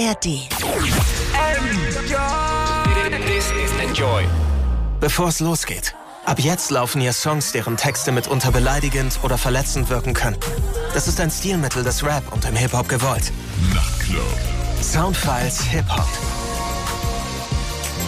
ARD. This is Enjoy. Bevor es losgeht. Ab jetzt laufen hier Songs, deren Texte mitunter beleidigend oder verletzend wirken könnten. Das ist ein Stilmittel des Rap und im Hip-Hop gewollt. Nachtclub. Soundfiles Hip-Hop.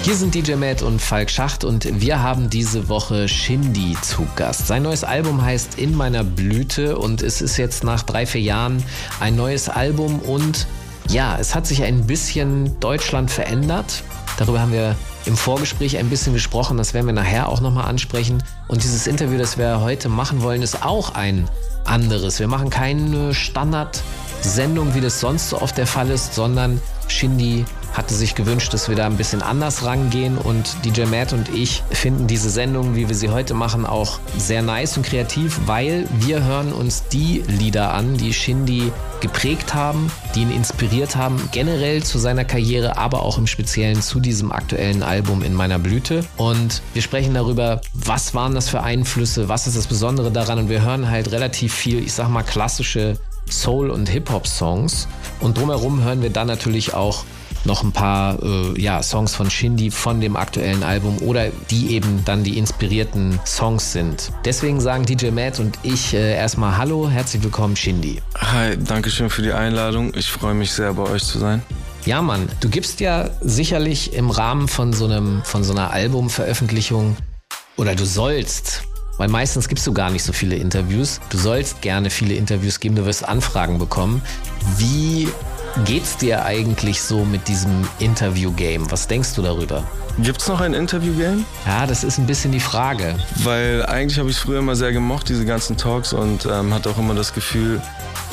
Hier sind DJ Matt und Falk Schacht und wir haben diese Woche Shindy zu Gast. Sein neues Album heißt In meiner Blüte und es ist jetzt nach drei, vier Jahren ein neues Album und ja, es hat sich ein bisschen Deutschland verändert. Darüber haben wir im Vorgespräch ein bisschen gesprochen, das werden wir nachher auch nochmal ansprechen. Und dieses Interview, das wir heute machen wollen, ist auch ein anderes. Wir machen keine Standardsendung, wie das sonst so oft der Fall ist, sondern Shindy hatte sich gewünscht, dass wir da ein bisschen anders rangehen und DJ Matt und ich finden diese Sendung, wie wir sie heute machen, auch sehr nice und kreativ, weil wir hören uns die Lieder an, die Shindy geprägt haben, die ihn inspiriert haben, generell zu seiner Karriere, aber auch im Speziellen zu diesem aktuellen Album in meiner Blüte. Und wir sprechen darüber, was waren das für Einflüsse, was ist das Besondere daran und wir hören halt relativ viel, ich sag mal, klassische Soul- und Hip-Hop-Songs. Und drumherum hören wir dann natürlich auch noch ein paar äh, ja, Songs von Shindy von dem aktuellen Album oder die eben dann die inspirierten Songs sind. Deswegen sagen DJ Matt und ich äh, erstmal Hallo, herzlich willkommen Shindy. Hi, danke schön für die Einladung. Ich freue mich sehr, bei euch zu sein. Ja, Mann, du gibst ja sicherlich im Rahmen von so, einem, von so einer Albumveröffentlichung oder du sollst weil meistens gibst du gar nicht so viele Interviews. Du sollst gerne viele Interviews geben, du wirst Anfragen bekommen. Wie geht's dir eigentlich so mit diesem Interview-Game? Was denkst du darüber? Gibt's noch ein Interview-Game? Ja, das ist ein bisschen die Frage. Weil eigentlich habe ich früher immer sehr gemocht, diese ganzen Talks und ähm, hatte auch immer das Gefühl,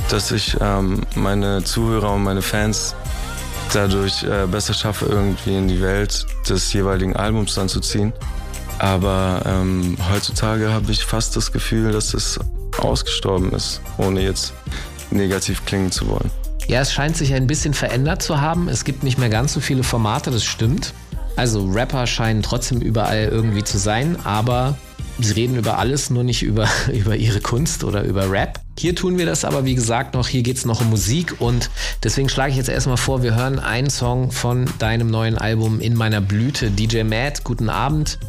dass ich ähm, meine Zuhörer und meine Fans dadurch äh, besser schaffe, irgendwie in die Welt des jeweiligen Albums dann zu ziehen. Aber ähm, heutzutage habe ich fast das Gefühl, dass es ausgestorben ist, ohne jetzt negativ klingen zu wollen. Ja, es scheint sich ein bisschen verändert zu haben. Es gibt nicht mehr ganz so viele Formate, das stimmt. Also Rapper scheinen trotzdem überall irgendwie zu sein, aber sie reden über alles, nur nicht über, über ihre Kunst oder über Rap. Hier tun wir das aber, wie gesagt, noch. Hier geht es noch um Musik und deswegen schlage ich jetzt erstmal vor, wir hören einen Song von deinem neuen Album In meiner Blüte. DJ Matt, guten Abend.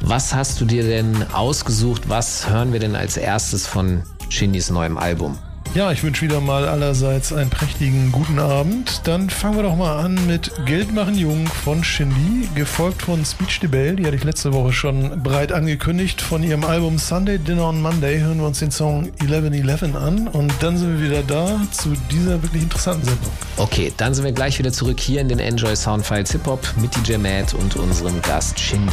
Was hast du dir denn ausgesucht? Was hören wir denn als erstes von Shindys neuem Album? Ja, ich wünsche wieder mal allerseits einen prächtigen guten Abend. Dann fangen wir doch mal an mit Geld machen Jung von Shindy, gefolgt von Speech DeBelle, die hatte ich letzte Woche schon breit angekündigt. Von ihrem Album Sunday Dinner on Monday hören wir uns den Song 1111 an und dann sind wir wieder da zu dieser wirklich interessanten Sendung. Okay, dann sind wir gleich wieder zurück hier in den Enjoy Soundfiles Hip Hop mit DJ Matt und unserem Gast Shindy.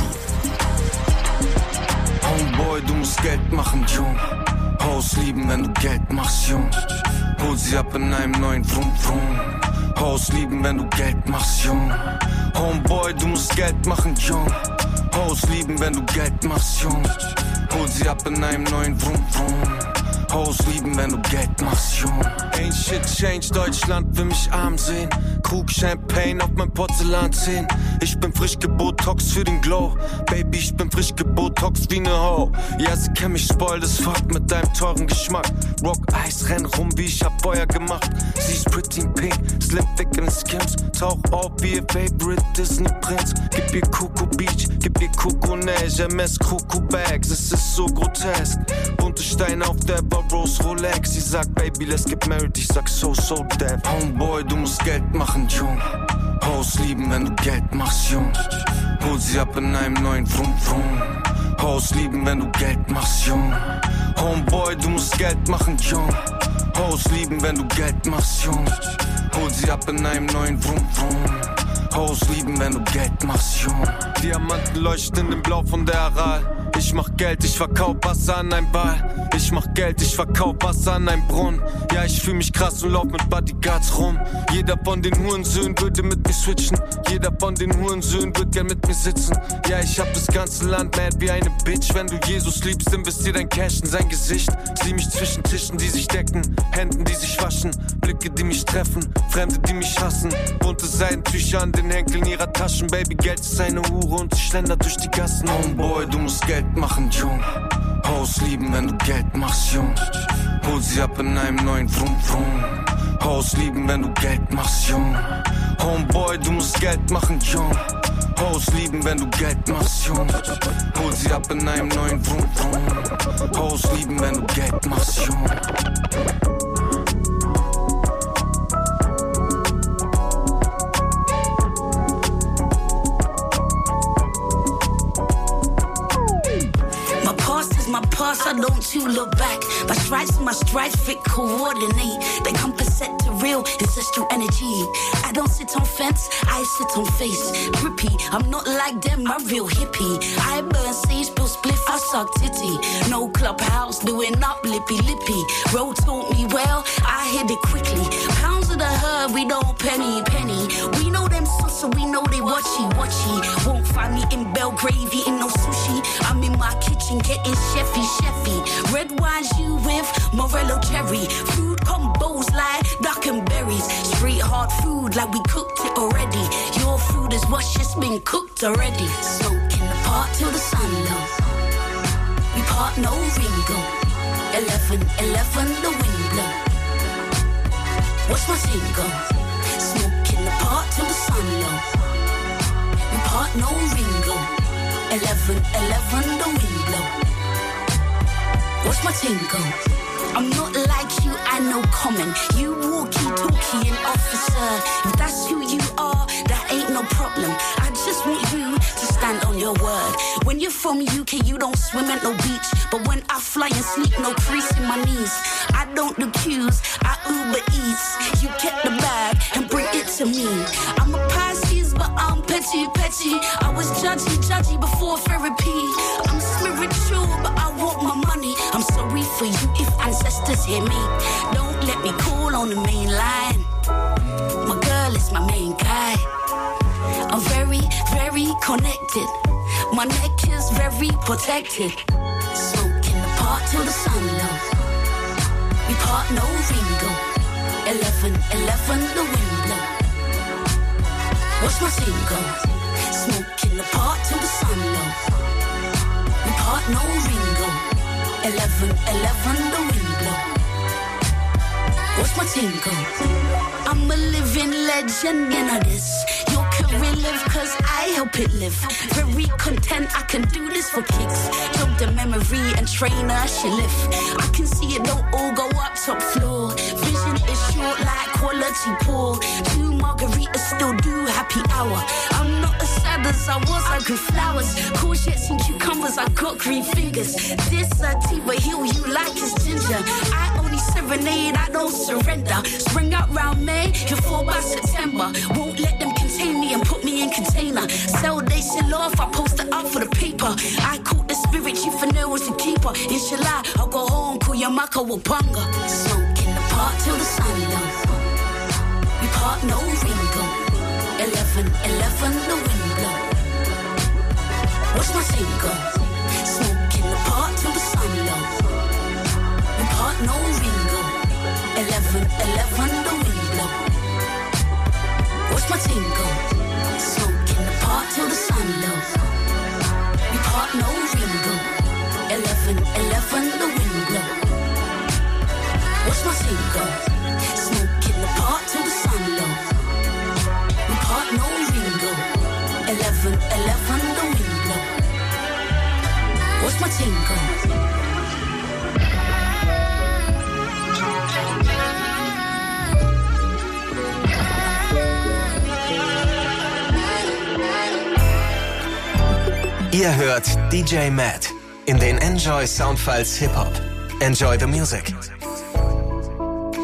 Homeboy, du musst Geld machen, Jung. Haus lieben, wenn du Geld machst, Jung. Hol sie ab in einem neuen Vrum Vrum. Haus lieben, wenn du Geld machst, Jung. Homeboy, du musst Geld machen, Jung. Haus lieben, wenn du Geld machst, Jung. Hol sie ab in einem neuen Vrum Vrum. Haus lieben, wenn du Geld machst, Jung. Ain't shit change, Deutschland will mich arm sehen. Krug Champagne auf mein Porzellanzähnen. Ich bin frisch gebotox für den Glow. Baby, ich bin frisch gebotox wie ne Ho. Ja, sie kennt mich spoil das Fuck mit deinem teuren Geschmack. Rock Eis, renn rum, wie ich hab Feuer gemacht. Sie ist pretty pink, slim thick in Skims. Tauch auf wie ihr Favorite Disney Prinz. Gib ihr Coco Beach, gib ihr Coco Neige, MS Coco Bags. Es ist so grotesk. Bunte Steine auf der Rose Rolex. Sie sagt, Baby, let's get married. Ich sag so, so dead. Homeboy, du musst Geld machen, Jung. Haus lieben, wenn du Geld machst, Jung. Hol sie ab in einem neuen Vrum Vrum. Haus lieben, wenn du Geld machst, Jung. Homeboy, du musst Geld machen, Jung. Haus lieben, wenn du Geld machst, Jung. Hol sie ab in einem neuen Vrum Vrum. Haus lieben, wenn du Geld machst, Jung. Diamanten leuchten dem Blau von der Aral. Ich mach Geld, ich verkauf Wasser an ein Ball. Ich mach Geld, ich verkauf Wasser an ein Brunnen. Ja, ich fühl mich krass und lauf mit Bodyguards rum. Jeder von den Hurensöhnen würde mit mir switchen. Jeder von den Hurensöhnen wird gern mit mir sitzen. Ja, ich hab das ganze Land mad wie eine Bitch. Wenn du Jesus liebst, investier dein Cash in sein Gesicht. Sieh mich zwischen Tischen, die sich decken, Händen, die sich waschen, Blicke, die mich treffen, Fremde, die mich hassen. Bunte Seidentücher an den Henkeln ihrer Taschen. Baby, Geld ist eine Hure und sie schlendert durch die Gassen. Homeboy, du musst Geld machen, Jung. Haus lieben, wenn du Geld machst, Jung. Hol sie ab in einem neuen Vrum Vrum. Haus lieben, wenn du Geld machst, Jung. Homeboy, du musst Geld machen, Jung. Haus lieben, wenn du Geld machst, Jung. Hol sie ab in einem neuen Vroom Vroom. Haus lieben, wenn du Geld machst, Jung. Don't you look back. My stripes, my stripes fit coordinate. They compensate to real ancestral energy. I don't sit on fence, I sit on face. Grippy, I'm not like them, I'm real hippie. I burn sage, bill spliff, I suck titty. No clubhouse, doing up lippy lippy. Road taught me well, I hit it quickly. Pounds of we don't penny penny. We know them sus, so we know they watchy watchy. Won't find me in Belgrave eating no sushi. I'm in my kitchen getting chefy chefy. Red wines you with Morello cherry. Food combos like duck and berries. Street hard food like we cooked it already. Your food is what's just been cooked already. Smoking the part till the sun low. We part no Ringo. 11, 11, the wind blow. What's my single? Smoking the part till the sun low. Part no Ringo. 11, 11, the wind blow. What's my tingle? I'm not like you, I know common. You walkie talkie and officer. If that's who you are, that ain't no problem. Just want you to stand on your word. When you're from UK, you don't swim at no beach. But when I fly and sleep, no crease in my knees. I don't do cues, I Uber Eats. You get the bag and bring it to me. I'm a Pisces, but I'm petty, petty. I was judgy, judgy before therapy. I'm spiritual, but I want my money. I'm sorry for you if ancestors hear me. Don't let me call on the main line. My girl is my main connected. My neck is very protected. Smoking the part till the sun low. We part no Ringo. 11, 11, the wind blow. What's my single? Smoking the part till the sun low. We part no Ringo. 11, 11, the wind blow. What's my tingle? I'm a living legend, know this. Career cause I help it live. Very content, I can do this for kicks. Job the memory and trainer, she lift. I can see it don't all go up top floor. Vision is short like quality poor. Two margaritas still do happy hour. I'm not as sad as I was, I grew flowers. Courgettes and cucumbers, I got green fingers. This sativa heal you like it's ginger. I only serenade, I don't surrender. Spring out round May, you fall by September. Won't let them contain me and put me in container. Sell they sell off, I post it up for the paper. I caught the spirit, chief and was the keeper. Inshallah, I'll go home, call your maka Smoke in the part till the sun low. We part no Ringo. 11, 11, the wind blow. What's my single? in the part till the sun low. We part no Ringo. 11, 11, the wind my tingle? Smoking the part till the sun low. We part no Ringo. 11, 11, the wind blow. What's my single? Smoking the part till the sun low. We part no Ringo. 11, 11, the wind blow. What's my tingle? Ihr hört DJ Matt in den Enjoy Soundfiles Hip Hop. Enjoy the music.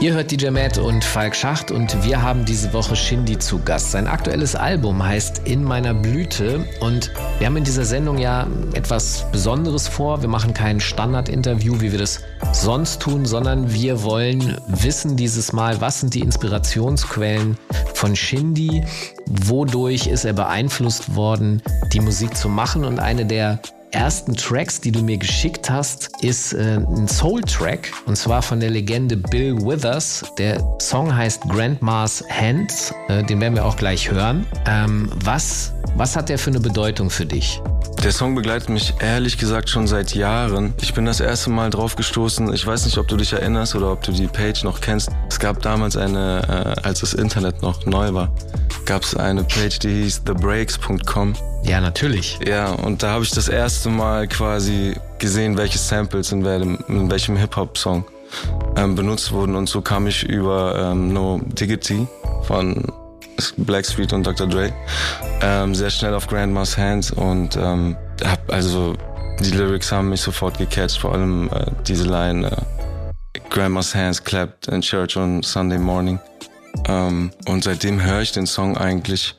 Ihr hört DJ Matt und Falk Schacht und wir haben diese Woche Shindy zu Gast. Sein aktuelles Album heißt In meiner Blüte und wir haben in dieser Sendung ja etwas Besonderes vor. Wir machen kein Standard-Interview, wie wir das sonst tun, sondern wir wollen wissen dieses Mal, was sind die Inspirationsquellen von Shindy, wodurch ist er beeinflusst worden, die Musik zu machen und eine der ersten Tracks, die du mir geschickt hast, ist äh, ein Soul-Track und zwar von der Legende Bill Withers. Der Song heißt Grandma's Hands, äh, den werden wir auch gleich hören. Ähm, was, was hat der für eine Bedeutung für dich? Der Song begleitet mich ehrlich gesagt schon seit Jahren. Ich bin das erste Mal drauf gestoßen. Ich weiß nicht, ob du dich erinnerst oder ob du die Page noch kennst. Es gab damals eine, äh, als das Internet noch neu war, gab es eine Page, die hieß thebreaks.com. Ja, natürlich. Ja, und da habe ich das erste Mal quasi gesehen, welche Samples in, welchem, in welchem Hip-Hop-Song ähm, benutzt wurden. Und so kam ich über ähm, No Diggity von Blackstreet und Dr. Dre ähm, sehr schnell auf Grandma's Hands und ähm, hab also die Lyrics haben mich sofort gecatcht, vor allem äh, diese Line äh, Grandma's Hands clapped in church on Sunday morning. Ähm, und seitdem höre ich den Song eigentlich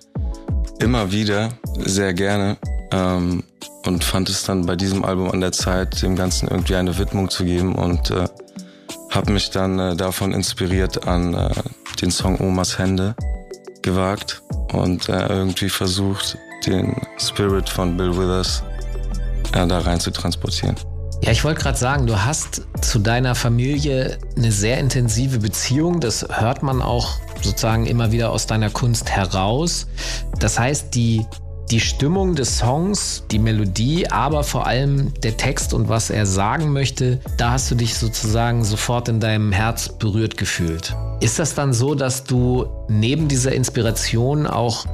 immer wieder sehr gerne ähm, und fand es dann bei diesem Album an der Zeit, dem Ganzen irgendwie eine Widmung zu geben und äh, habe mich dann äh, davon inspiriert an äh, den Song Omas Hände gewagt und äh, irgendwie versucht, den Spirit von Bill Withers äh, da rein zu transportieren. Ja, ich wollte gerade sagen, du hast zu deiner Familie eine sehr intensive Beziehung. Das hört man auch sozusagen immer wieder aus deiner Kunst heraus. Das heißt, die, die Stimmung des Songs, die Melodie, aber vor allem der Text und was er sagen möchte, da hast du dich sozusagen sofort in deinem Herz berührt gefühlt. Ist das dann so, dass du neben dieser Inspiration auch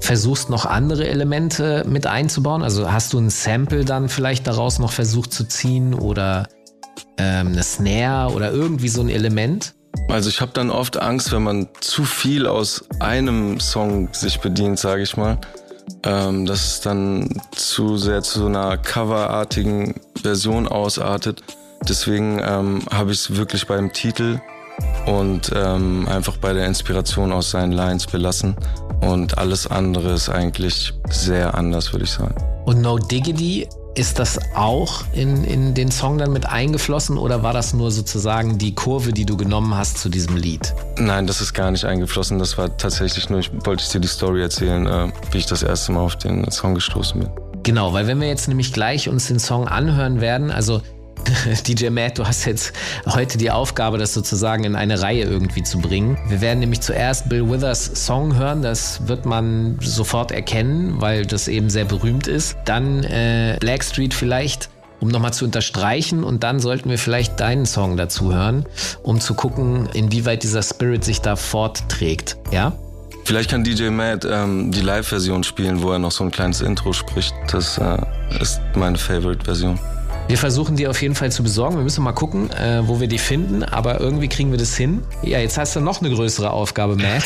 versuchst noch andere Elemente mit einzubauen? Also hast du ein Sample dann vielleicht daraus noch versucht zu ziehen oder ähm, eine Snare oder irgendwie so ein Element? Also ich habe dann oft Angst, wenn man zu viel aus einem Song sich bedient, sage ich mal, ähm, dass es dann zu sehr zu so einer coverartigen Version ausartet. Deswegen ähm, habe ich es wirklich beim Titel und ähm, einfach bei der Inspiration aus seinen Lines belassen. Und alles andere ist eigentlich sehr anders, würde ich sagen. Und No Diggity, ist das auch in, in den Song dann mit eingeflossen oder war das nur sozusagen die Kurve, die du genommen hast zu diesem Lied? Nein, das ist gar nicht eingeflossen. Das war tatsächlich nur, ich wollte dir die Story erzählen, äh, wie ich das erste Mal auf den Song gestoßen bin. Genau, weil wenn wir jetzt nämlich gleich uns den Song anhören werden, also DJ Matt, du hast jetzt heute die Aufgabe, das sozusagen in eine Reihe irgendwie zu bringen. Wir werden nämlich zuerst Bill Withers Song hören, das wird man sofort erkennen, weil das eben sehr berühmt ist. Dann äh, Blackstreet vielleicht um nochmal zu unterstreichen und dann sollten wir vielleicht deinen Song dazu hören, um zu gucken, inwieweit dieser Spirit sich da fortträgt. Ja? Vielleicht kann DJ Matt ähm, die Live-Version spielen, wo er noch so ein kleines Intro spricht. Das äh, ist meine Favorite-Version. Wir versuchen die auf jeden Fall zu besorgen. Wir müssen mal gucken, äh, wo wir die finden, aber irgendwie kriegen wir das hin. Ja, jetzt hast du noch eine größere Aufgabe, Matt.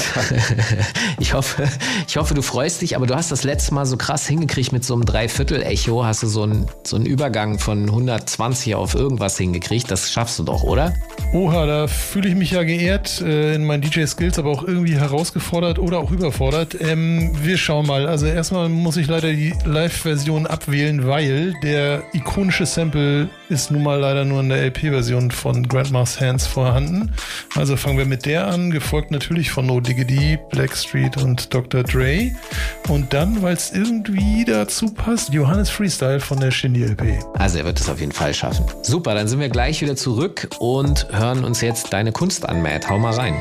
ich, hoffe, ich hoffe, du freust dich, aber du hast das letzte Mal so krass hingekriegt mit so einem Dreiviertel-Echo. Hast du so einen, so einen Übergang von 120 auf irgendwas hingekriegt. Das schaffst du doch, oder? Oha, da fühle ich mich ja geehrt äh, in meinen DJ-Skills, aber auch irgendwie herausgefordert oder auch überfordert. Ähm, wir schauen mal. Also erstmal muss ich leider die Live-Version abwählen, weil der ikonische Sample Sample ist nun mal leider nur in der LP-Version von Grandma's Hands vorhanden. Also fangen wir mit der an, gefolgt natürlich von No Diggity, Blackstreet und Dr. Dre. Und dann, weil es irgendwie dazu passt, Johannes Freestyle von der Shindy LP. Also er wird es auf jeden Fall schaffen. Super, dann sind wir gleich wieder zurück und hören uns jetzt deine Kunst an, Matt. Hau mal rein.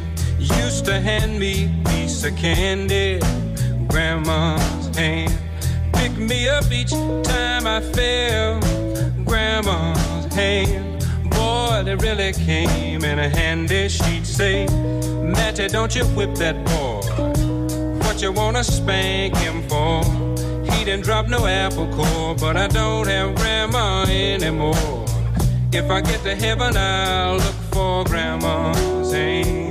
used to hand me a piece of candy. Grandma's hand pick me up each time I fell. Grandma's hand, boy, they really came in a handy. She'd say, Matty, don't you whip that boy. What you wanna spank him for? He didn't drop no apple core, but I don't have grandma anymore. If I get to heaven, I'll look for grandma's hand.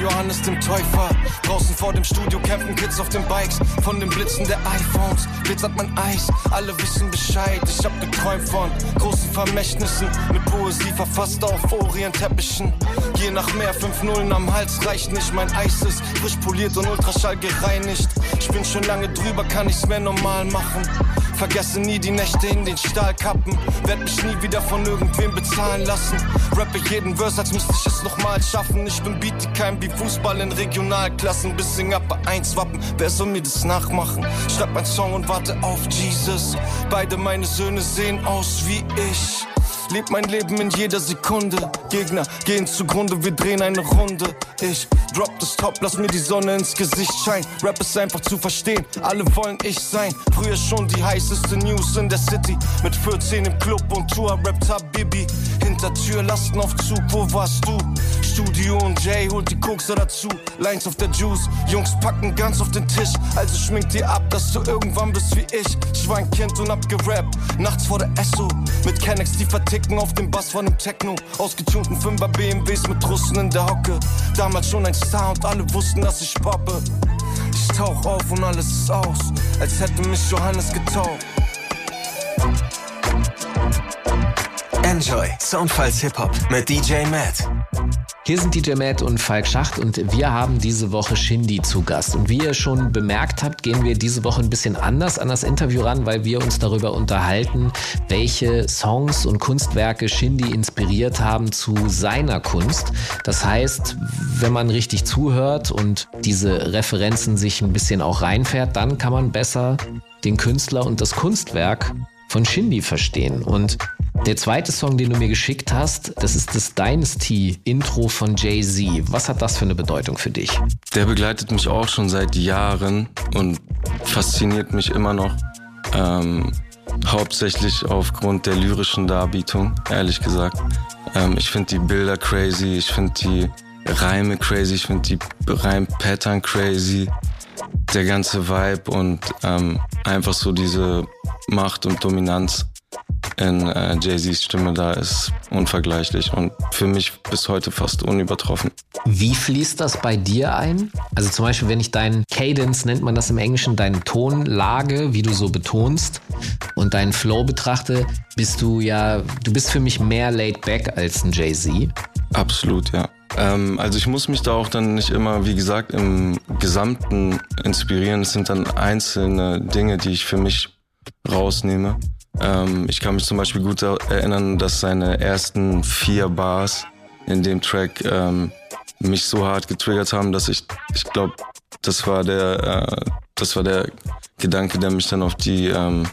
you are. Täufer. Draußen vor dem Studio campen Kids auf den Bikes. Von den Blitzen der iPhones glitzert mein Eis. Alle wissen Bescheid. Ich hab geträumt von großen Vermächtnissen. Mit Poesie verfasst auf Orientteppichen. Je nach mehr 5 Nullen am Hals reicht nicht. Mein Eis ist frisch poliert und Ultraschall gereinigt. Ich bin schon lange drüber, kann ich's mehr normal machen. Vergesse nie die Nächte in den Stahlkappen. Werd mich nie wieder von irgendwem bezahlen lassen. Rappe jeden Verse, als müsste ich es nochmal schaffen. Ich bin Bietigheim wie Fußball in Regionalklassen. Bis Singapur 1 Wappen, wer soll mir das nachmachen? Schreib einen Song und warte auf Jesus. Beide meine Söhne sehen aus wie ich. Leb mein Leben in jeder Sekunde. Gegner gehen zugrunde, wir drehen eine Runde. Ich drop das Top, lass mir die Sonne ins Gesicht scheinen. Rap ist einfach zu verstehen, alle wollen ich sein. Früher schon die heißeste News in der City. Mit 14 im Club und Tour, rappt Bibi. Hintertür, Lastenaufzug, wo warst du? Studio und Jay holt die Kokser dazu. Lines auf der Juice, Jungs packen ganz auf den Tisch. Also schmink dir ab, dass du irgendwann bist wie ich. Ich und hab gerappt, nachts vor der Esso. Mit Kennex, die verticken auf dem Bass von dem Techno. Ausgetunten 5er BMWs mit Russen in der Hocke. Damals schon ein Star und alle wussten, dass ich poppe. Ich tauch auf und alles ist aus, als hätte mich Johannes getauft. Enjoy Soundfiles Hip Hop mit DJ Matt. Hier sind DJ Matt und Falk Schacht und wir haben diese Woche Shindy zu Gast. Und wie ihr schon bemerkt habt, gehen wir diese Woche ein bisschen anders an das Interview ran, weil wir uns darüber unterhalten, welche Songs und Kunstwerke Shindy inspiriert haben zu seiner Kunst. Das heißt, wenn man richtig zuhört und diese Referenzen sich ein bisschen auch reinfährt, dann kann man besser den Künstler und das Kunstwerk von Shindy verstehen. Und der zweite Song, den du mir geschickt hast, das ist das Dynasty-Intro von Jay-Z. Was hat das für eine Bedeutung für dich? Der begleitet mich auch schon seit Jahren und fasziniert mich immer noch. Ähm, hauptsächlich aufgrund der lyrischen Darbietung, ehrlich gesagt. Ähm, ich finde die Bilder crazy, ich finde die Reime crazy, ich finde die Reimpattern crazy. Der ganze Vibe und ähm, einfach so diese Macht und Dominanz in äh, Jay-Z's Stimme da ist unvergleichlich und für mich bis heute fast unübertroffen. Wie fließt das bei dir ein? Also zum Beispiel, wenn ich deinen Cadence, nennt man das im Englischen, deine Tonlage, wie du so betonst und deinen Flow betrachte, bist du ja, du bist für mich mehr laid back als ein Jay-Z. Absolut, ja. Ähm, also ich muss mich da auch dann nicht immer, wie gesagt, im Gesamten inspirieren. Es sind dann einzelne Dinge, die ich für mich rausnehme. Ähm, ich kann mich zum Beispiel gut erinnern, dass seine ersten vier Bars in dem Track ähm, mich so hart getriggert haben, dass ich, ich glaube, das war der, äh, das war der Gedanke, der mich dann auf die ähm,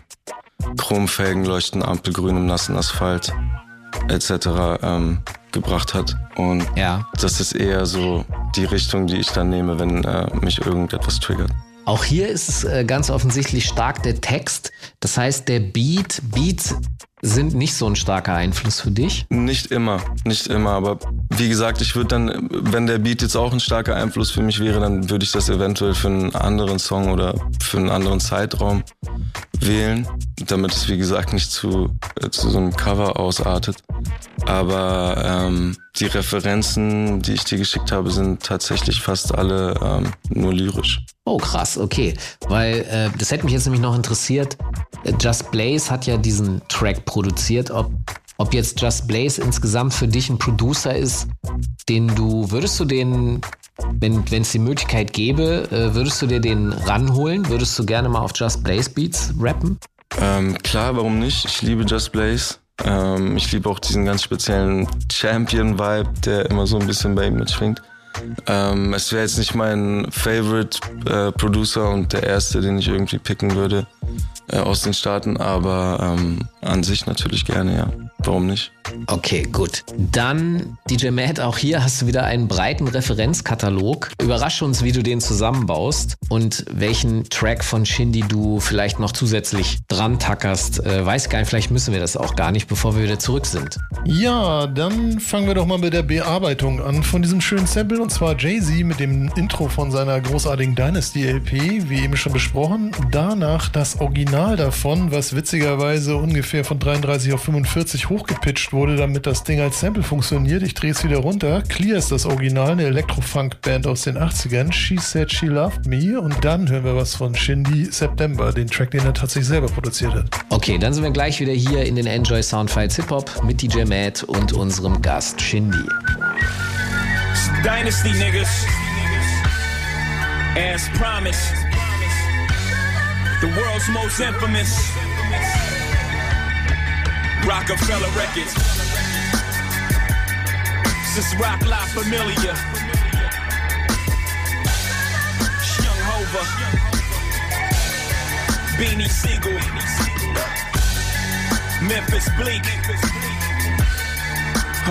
Chromfelgen leuchten, Ampelgrün im nassen Asphalt etc. Ähm, gebracht hat. Und ja. das ist eher so die Richtung, die ich dann nehme, wenn äh, mich irgendetwas triggert. Auch hier ist äh, ganz offensichtlich stark der Text. Das heißt, der Beat, Beats sind nicht so ein starker Einfluss für dich? Nicht immer, nicht immer. Aber wie gesagt, ich würde dann, wenn der Beat jetzt auch ein starker Einfluss für mich wäre, dann würde ich das eventuell für einen anderen Song oder für einen anderen Zeitraum wählen, damit es wie gesagt nicht zu, äh, zu so einem Cover ausartet. Aber ähm, die Referenzen, die ich dir geschickt habe, sind tatsächlich fast alle ähm, nur lyrisch. Oh, krass, okay. Weil äh, das hätte mich jetzt nämlich noch interessiert. Just Blaze hat ja diesen Track produziert. Ob, ob jetzt Just Blaze insgesamt für dich ein Producer ist, den du, würdest du den, wenn es die Möglichkeit gäbe, äh, würdest du dir den ranholen? Würdest du gerne mal auf Just Blaze Beats rappen? Ähm, klar, warum nicht? Ich liebe Just Blaze. Ähm, ich liebe auch diesen ganz speziellen Champion-Vibe, der immer so ein bisschen bei ihm mitschwingt. Ähm, es wäre jetzt nicht mein Favorite äh, Producer und der erste, den ich irgendwie picken würde äh, aus den Staaten, aber ähm, an sich natürlich gerne, ja. Warum nicht? Okay, gut. Dann, DJ Matt, auch hier hast du wieder einen breiten Referenzkatalog. Überrasche uns, wie du den zusammenbaust und welchen Track von Shindy du vielleicht noch zusätzlich dran tackerst. Äh, weiß gar nicht, vielleicht müssen wir das auch gar nicht, bevor wir wieder zurück sind. Ja, dann fangen wir doch mal mit der Bearbeitung an von diesem schönen Sample und zwar Jay-Z mit dem Intro von seiner großartigen Dynasty LP, wie eben schon besprochen. Danach das Original davon, was witzigerweise ungefähr von 33 auf 45 hochgepitcht wurde, damit das Ding als Sample funktioniert. Ich drehe es wieder runter. Clear ist das Original, eine Electro-Funk-Band aus den 80ern. She Said She Loved Me. Und dann hören wir was von Shindy September, den Track, den er tatsächlich selber produziert hat. Okay, dann sind wir gleich wieder hier in den Enjoy Soundfiles Hip-Hop mit DJ Matt und unserem Gast Shindy. Dynasty niggas. As promised. The world's most infamous. Rockefeller Records. Since Rock La Familia. Young Hova. Beanie Siegel. Memphis Bleak.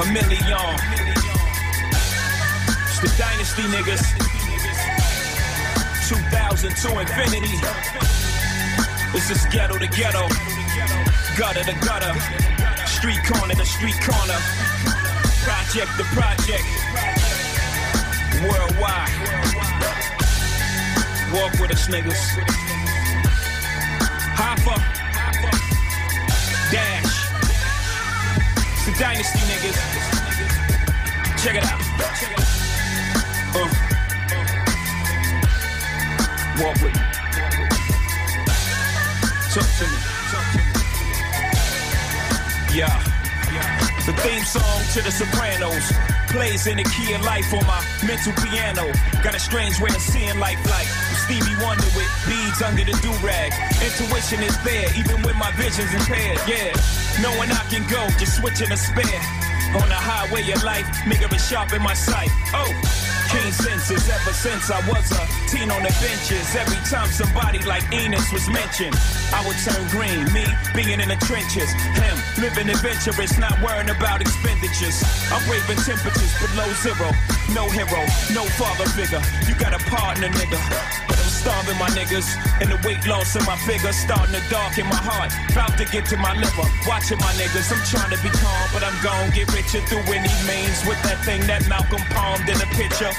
A million. It's the Dynasty niggas. 2000 to infinity. This is ghetto to ghetto. Gutter to gutter. Street corner to street corner. Project to project. Worldwide. Walk with us, niggas. Hopper. Dash. It's the Dynasty niggas. Check it out. Uh. Walk with me. Talk to me. Yeah. The theme song to the Sopranos plays in the key of life on my mental piano. Got a strange way of seeing life like Stevie Wonder with beads under the do rag. Intuition is there, even when my vision's impaired. Yeah, knowing I can go, just switching a spare. On the highway of life, nigga is sharp in my sight. Oh. Keen senses ever since I was a teen on the benches. Every time somebody like Enos was mentioned, I would turn green. Me being in the trenches, him living adventurous, not worrying about expenditures. I'm braving temperatures below zero. No hero, no father figure. You got a partner, nigga. Starving my niggas, and the weight loss in my figure starting to darken my heart. About to get to my liver, watching my niggas. I'm trying to be calm, but I'm gon' get richer through any means with that thing that Malcolm palmed in the picture.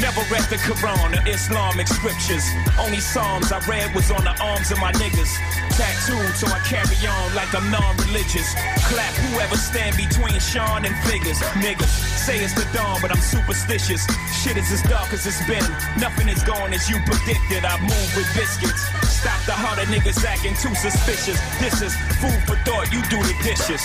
Never read the Quran or Islamic scriptures. Only Psalms I read was on the arms of my niggas. Tattooed so I carry on like I'm non-religious. Clap whoever stand between Sean and figures. Niggas say it's the dawn, but I'm superstitious. Shit is as dark as it's been. Nothing is going as you predicted. I move with biscuits. Stop the heart of niggas acting too suspicious. This is food for thought. You do the dishes.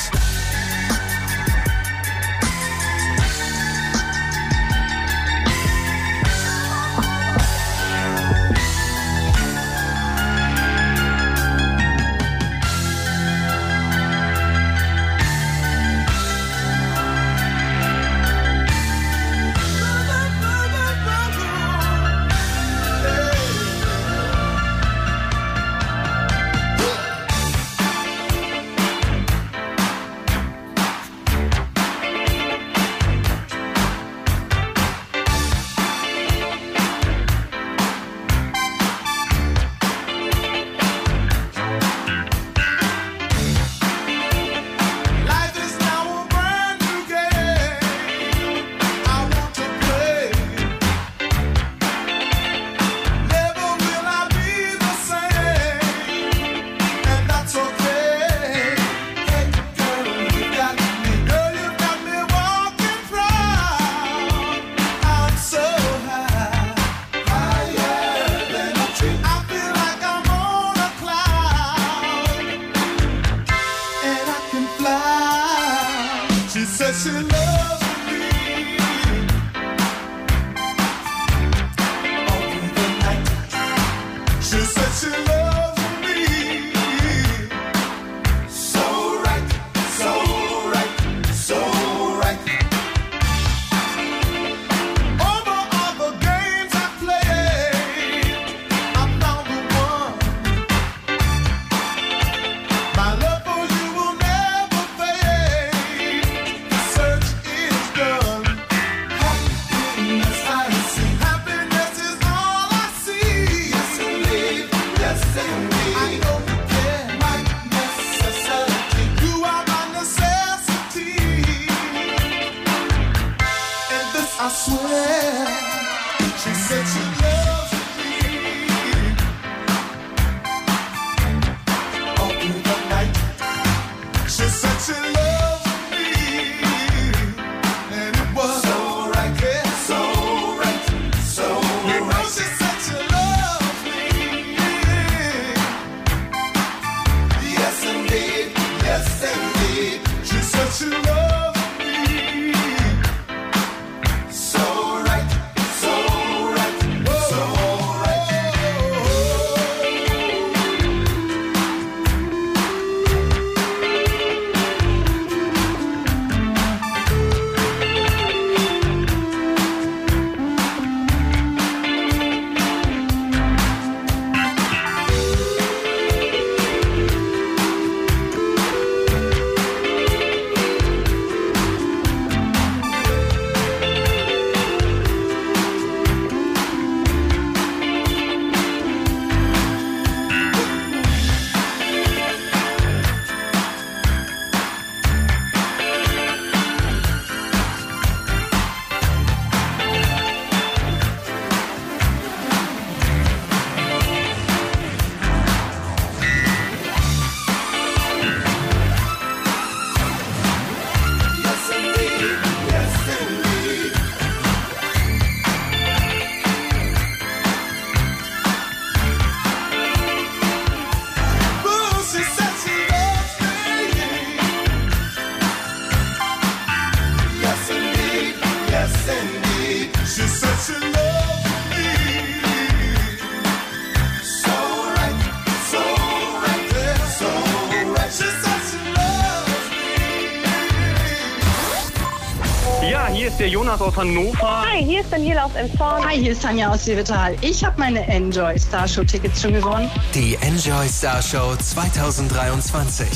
Aus Hannover. Hi, hier ist Daniela aus Emshorn. Hi, hier ist Tanja aus Seevetal. Ich habe meine Enjoy Star Show Tickets schon gewonnen. Die Enjoy Star Show 2023.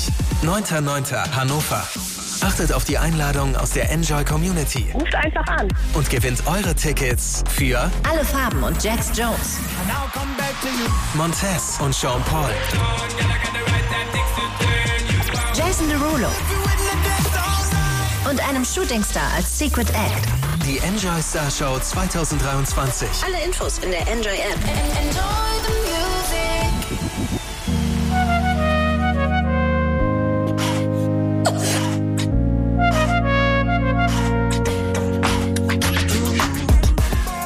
9.9. Hannover. Achtet auf die Einladung aus der Enjoy Community Ruft einfach an. und gewinnt eure Tickets für Alle Farben und Jax Jones. Montez und Sean Paul, Jason Derulo. Und einem Shootingstar als Secret Act. Die Enjoy Star Show 2023. Alle Infos in der Enjoy App. Enjoy the music.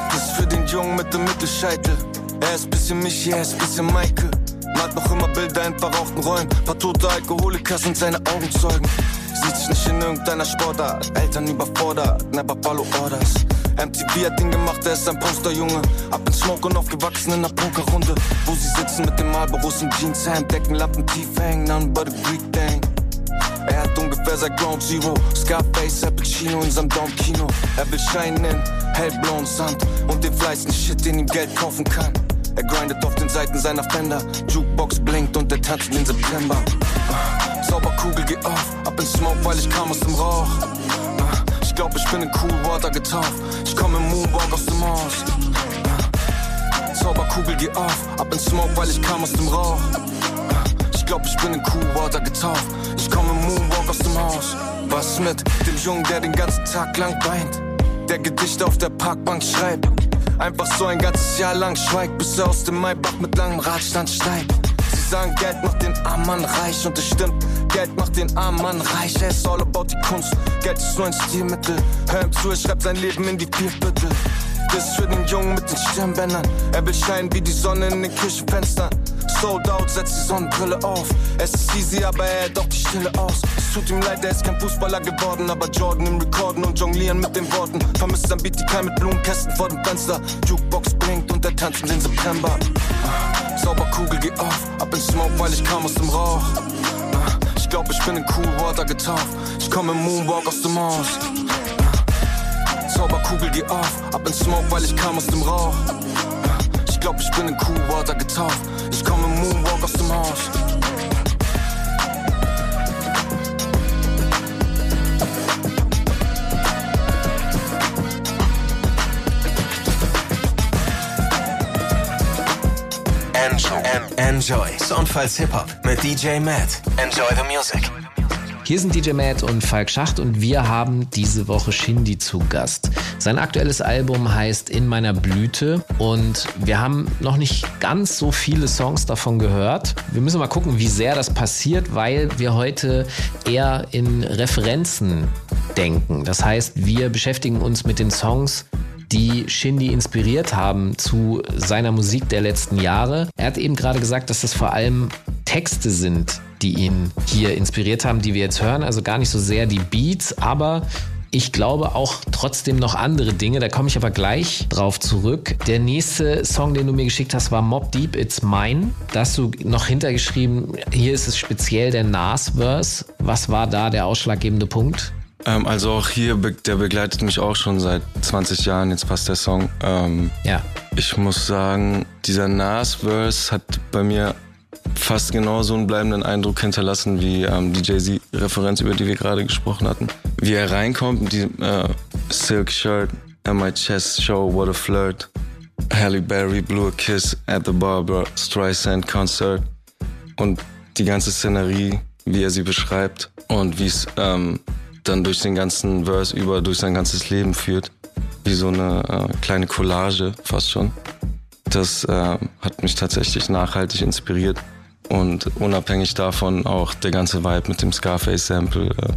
Das ist für den Jungen mit dem Mittelscheitel. Er ist bisschen Michi, er ist bisschen Maike. Malt noch immer Bilder in verrauchten Räumen. Paar tote Alkoholiker sind seine Augenzeugen. Nicht in irgendeiner Sportart. Eltern überfordert, never follow orders. MTV hat ihn gemacht, er ist ein Posterjunge. Ab in Smoke und aufgewachsen in einer Pokerrunde. Wo sie sitzen mit dem Marlboros im Jeanshemd. Deckenlappen tief hängen, none but a Greek thing. Er hat ungefähr seit Ground Zero Scarface, Al Pacino in seinem Daumenkino Er will scheinen in hellblauen Sand Und den fleißigen Shit, den ihm Geld kaufen kann Er grindet auf den Seiten seiner Fender. Jukebox blinkt und er tanzt in den September. Ah, Zauberkugel geht auf, ab in Smoke, weil ich kam aus dem Rauch. Ah, Ich glaub, ich bin in Cool Water getauft. Ich komm im Moonwalk aus dem Haus Ah, Zauberkugel geht auf, ab in Smoke, weil ich kam aus dem Rauch. Ich glaub, ich bin in Cool Water getauft. Ich komm im Moonwalk aus dem Haus Was mit dem Jungen, der den ganzen Tag lang weint? Der Gedichte auf der Parkbank schreibt Einfach so ein ganzes Jahr lang schweigt Bis er aus dem Maybach mit langem Radstand steigt. Sie sagen, Geld macht den armen Mann reich Und es stimmt, Geld macht den armen Mann reich. Er ist all about die Kunst, Geld ist nur ein Stilmittel. Hör ihm zu, er schreibt sein Leben in die Vierviertel das ist für den Jungen mit den Stirnbändern. Er will scheinen wie die Sonne in den Küchenfenstern. Sold out, setzt die Sonnenbrille auf. Es ist easy, aber er hält auch die Stille aus. Es tut ihm leid, er ist kein Fußballer geworden. Aber Jordan im Rekorden und jonglieren mit den Worten. Vermisst sein Beat, die Keim mit Blumenkästen vor dem Fenster. Jukebox blinkt und er tanzt in den September. Zauberkugel geht auf, ab in Smoke, weil ich kam aus dem Rauch. Ich glaub, ich bin in Cool Water getaucht. Ich komm im Moonwalk aus dem Haus. Zauberkugel geht auf, ab in Smoke, weil ich kam aus dem Rauch. Ich glaub, ich bin in Cool Water getaucht. Ich komm im Moonwalk aus dem Haus. Enjoy. Enjoy. Soundfiles Hip-Hop mit DJ Matt. Enjoy the music. Hier sind DJ Matt und Falk Schacht und wir haben diese Woche Shindy zu Gast. Sein aktuelles Album heißt In meiner Blüte und wir haben noch nicht ganz so viele Songs davon gehört. Wir müssen mal gucken, wie sehr das passiert, weil wir heute eher in Referenzen denken. Das heißt, wir beschäftigen uns mit den Songs, die Shindy inspiriert haben zu seiner Musik der letzten Jahre. Er hat eben gerade gesagt, dass das vor allem Texte sind, die ihn hier inspiriert haben, die wir jetzt hören. Also gar nicht so sehr die Beats, aber ich glaube auch trotzdem noch andere Dinge. Da komme ich aber gleich drauf zurück. Der nächste Song, den du mir geschickt hast, war Mob Deep It's Mine. Da hast du noch hintergeschrieben, hier ist es speziell der Nas-Verse. Was war da der ausschlaggebende Punkt? Ähm, also auch hier, der begleitet mich auch schon seit 20 Jahren, jetzt passt der Song. Ähm, ja. Ich muss sagen, dieser Nas-Verse hat bei mir fast genauso einen bleibenden Eindruck hinterlassen wie ähm, die Jay-Z-Referenz, über die wir gerade gesprochen hatten. Wie er reinkommt diesem äh, Silk Shirt, and my chest show, what a flirt. Halle Berry blew a kiss at the Barbara Streisand Concert. Und die ganze Szenerie, wie er sie beschreibt und wie es ähm, dann durch den ganzen Verse über, durch sein ganzes Leben führt. Wie so eine äh, kleine Collage fast schon. Das äh, hat mich tatsächlich nachhaltig inspiriert. Und unabhängig davon auch der ganze Vibe mit dem Scarface-Sample, äh,